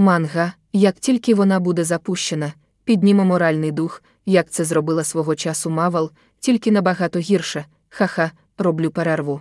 Манга, як тільки вона буде запущена, підніме моральний дух, як це зробила свого часу Marvel, тільки набагато гірше. Ха-ха, роблю перерву.